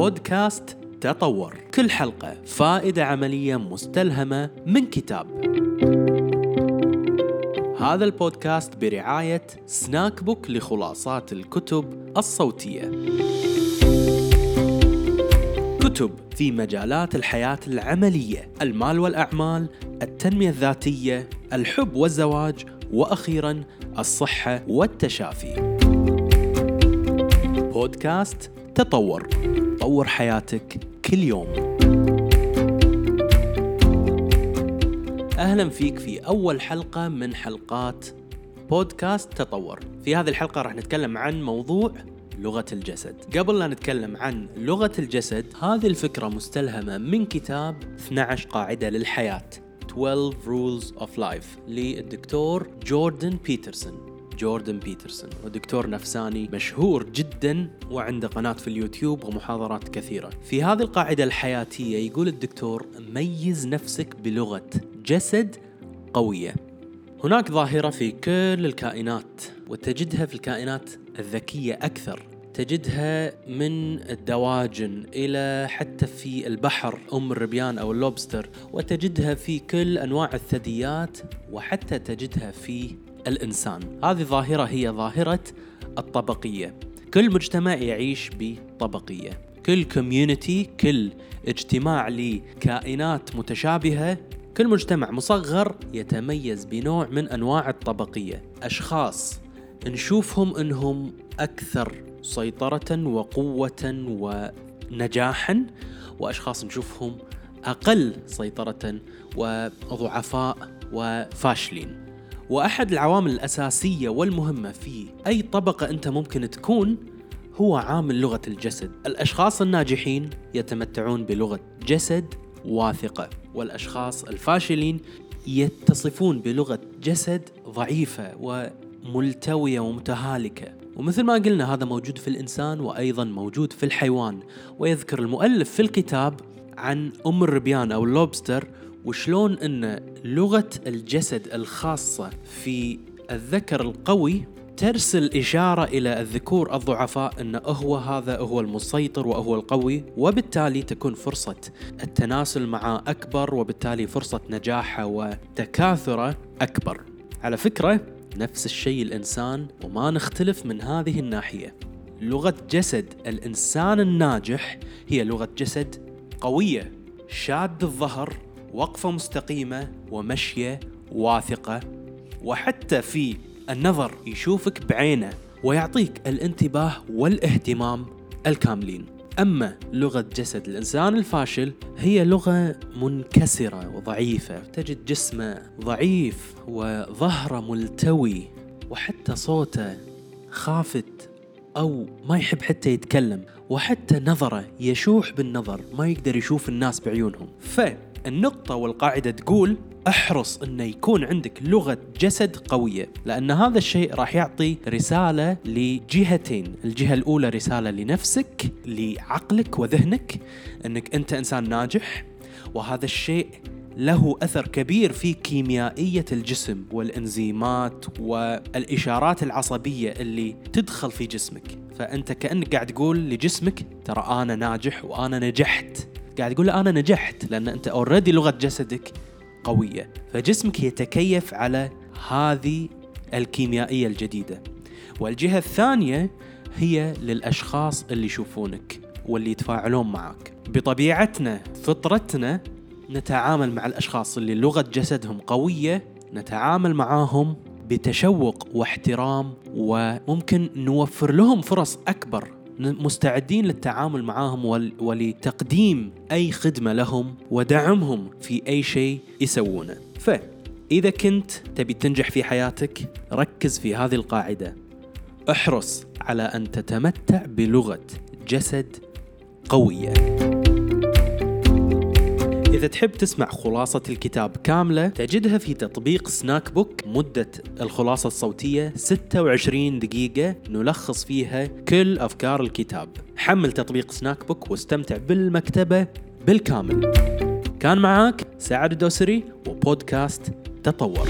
بودكاست تطور. كل حلقة فائدة عملية مستلهمة من كتاب. هذا البودكاست برعاية سناك بوك لخلاصات الكتب الصوتية. كتب في مجالات الحياة العملية المال والأعمال التنمية الذاتية الحب والزواج وأخيرا الصحة والتشافي. بودكاست تطور. طور حياتك كل يوم. أهلا فيك في أول حلقة من حلقات بودكاست تطور. في هذه الحلقة راح نتكلم عن موضوع لغة الجسد. قبل لا نتكلم عن لغة الجسد هذه الفكرة مستلهمة من كتاب 12 قاعدة للحياة. 12 Rules of Life للدكتور جوردن بيترسون. جوردن بيترسون. ودكتور نفساني مشهور جدا وعنده قناة في اليوتيوب ومحاضرات كثيرة. في هذه القاعدة الحياتية يقول الدكتور ميز نفسك بلغة جسد قوية. هناك ظاهرة في كل الكائنات وتجدها في الكائنات الذكية أكثر. تجدها من الدواجن إلى حتى في البحر أم الربيان أو اللوبستر. وتجدها في كل أنواع الثدييات وحتى تجدها في الإنسان. هذه ظاهرة هي ظاهرة الطبقية. كل مجتمع يعيش بطبقية. كل كوميونتي كل اجتماع لكائنات متشابهة كل مجتمع مصغر يتميز بنوع من أنواع الطبقية. أشخاص نشوفهم إنهم أكثر سيطرة وقوة ونجاحا وأشخاص نشوفهم أقل سيطرة وضعفاء وفاشلين. وأحد العوامل الأساسية والمهمة في أي طبقة أنت ممكن تكون هو عامل لغة الجسد. الأشخاص الناجحين يتمتعون بلغة جسد واثقة والأشخاص الفاشلين يتصفون بلغة جسد ضعيفة وملتوية ومتهالكة. ومثل ما قلنا هذا موجود في الإنسان وأيضا موجود في الحيوان. ويذكر المؤلف في الكتاب عن أم الربيان أو اللوبستر وشلون إن لغة الجسد الخاصة في الذكر القوي ترسل إشارة إلى الذكور الضعفاء أن هو هذا هو المسيطر وهو القوي وبالتالي تكون فرصة التناسل معه أكبر وبالتالي فرصة نجاحه وتكاثره أكبر. على فكرة نفس الشيء الإنسان وما نختلف من هذه الناحية. لغة جسد الإنسان الناجح هي لغة جسد قوية شاد الظهر وقفة مستقيمة ومشية واثقة وحتى في النظر يشوفك بعينه ويعطيك الانتباه والاهتمام الكاملين. أما لغة جسد الإنسان الفاشل هي لغة منكسرة وضعيفة تجد جسمه ضعيف وظهره ملتوي وحتى صوته خافت أو ما يحب حتى يتكلم وحتى نظره يشوح بالنظر ما يقدر يشوف الناس بعيونهم. ف النقطة والقاعدة تقول احرص انه يكون عندك لغة جسد قوية لأن هذا الشيء راح يعطي رسالة لجهتين. الجهة الأولى رسالة لنفسك لعقلك وذهنك إنك أنت إنسان ناجح وهذا الشيء له أثر كبير في كيميائية الجسم والإنزيمات والإشارات العصبية اللي تدخل في جسمك. فأنت كأنك قاعد تقول لجسمك ترى أنا ناجح وأنا نجحت. قاعد يقول له أنا نجحت لأن أنت اوريدي لغة جسدك قوية فجسمك يتكيف على هذه الكيميائية الجديدة. والجهة الثانية هي للأشخاص اللي يشوفونك واللي يتفاعلون معك. بطبيعتنا فطرتنا نتعامل مع الأشخاص اللي لغة جسدهم قوية نتعامل معاهم بتشوق واحترام وممكن نوفر لهم فرص أكبر مستعدين للتعامل معاهم ولتقديم أي خدمة لهم ودعمهم في أي شيء يسوونه. فإذا كنت تبي تنجح في حياتك ركز في هذه القاعدة. احرص على أن تتمتع بلغة جسد قوية. إذا تحب تسمع خلاصة الكتاب كاملة تجدها في تطبيق سناك بوك مدة الخلاصة الصوتية 26 دقيقة نلخص فيها كل أفكار الكتاب. حمل تطبيق سناك بوك واستمتع بالمكتبة بالكامل. كان معاك سعد الدوسري وبودكاست تطور.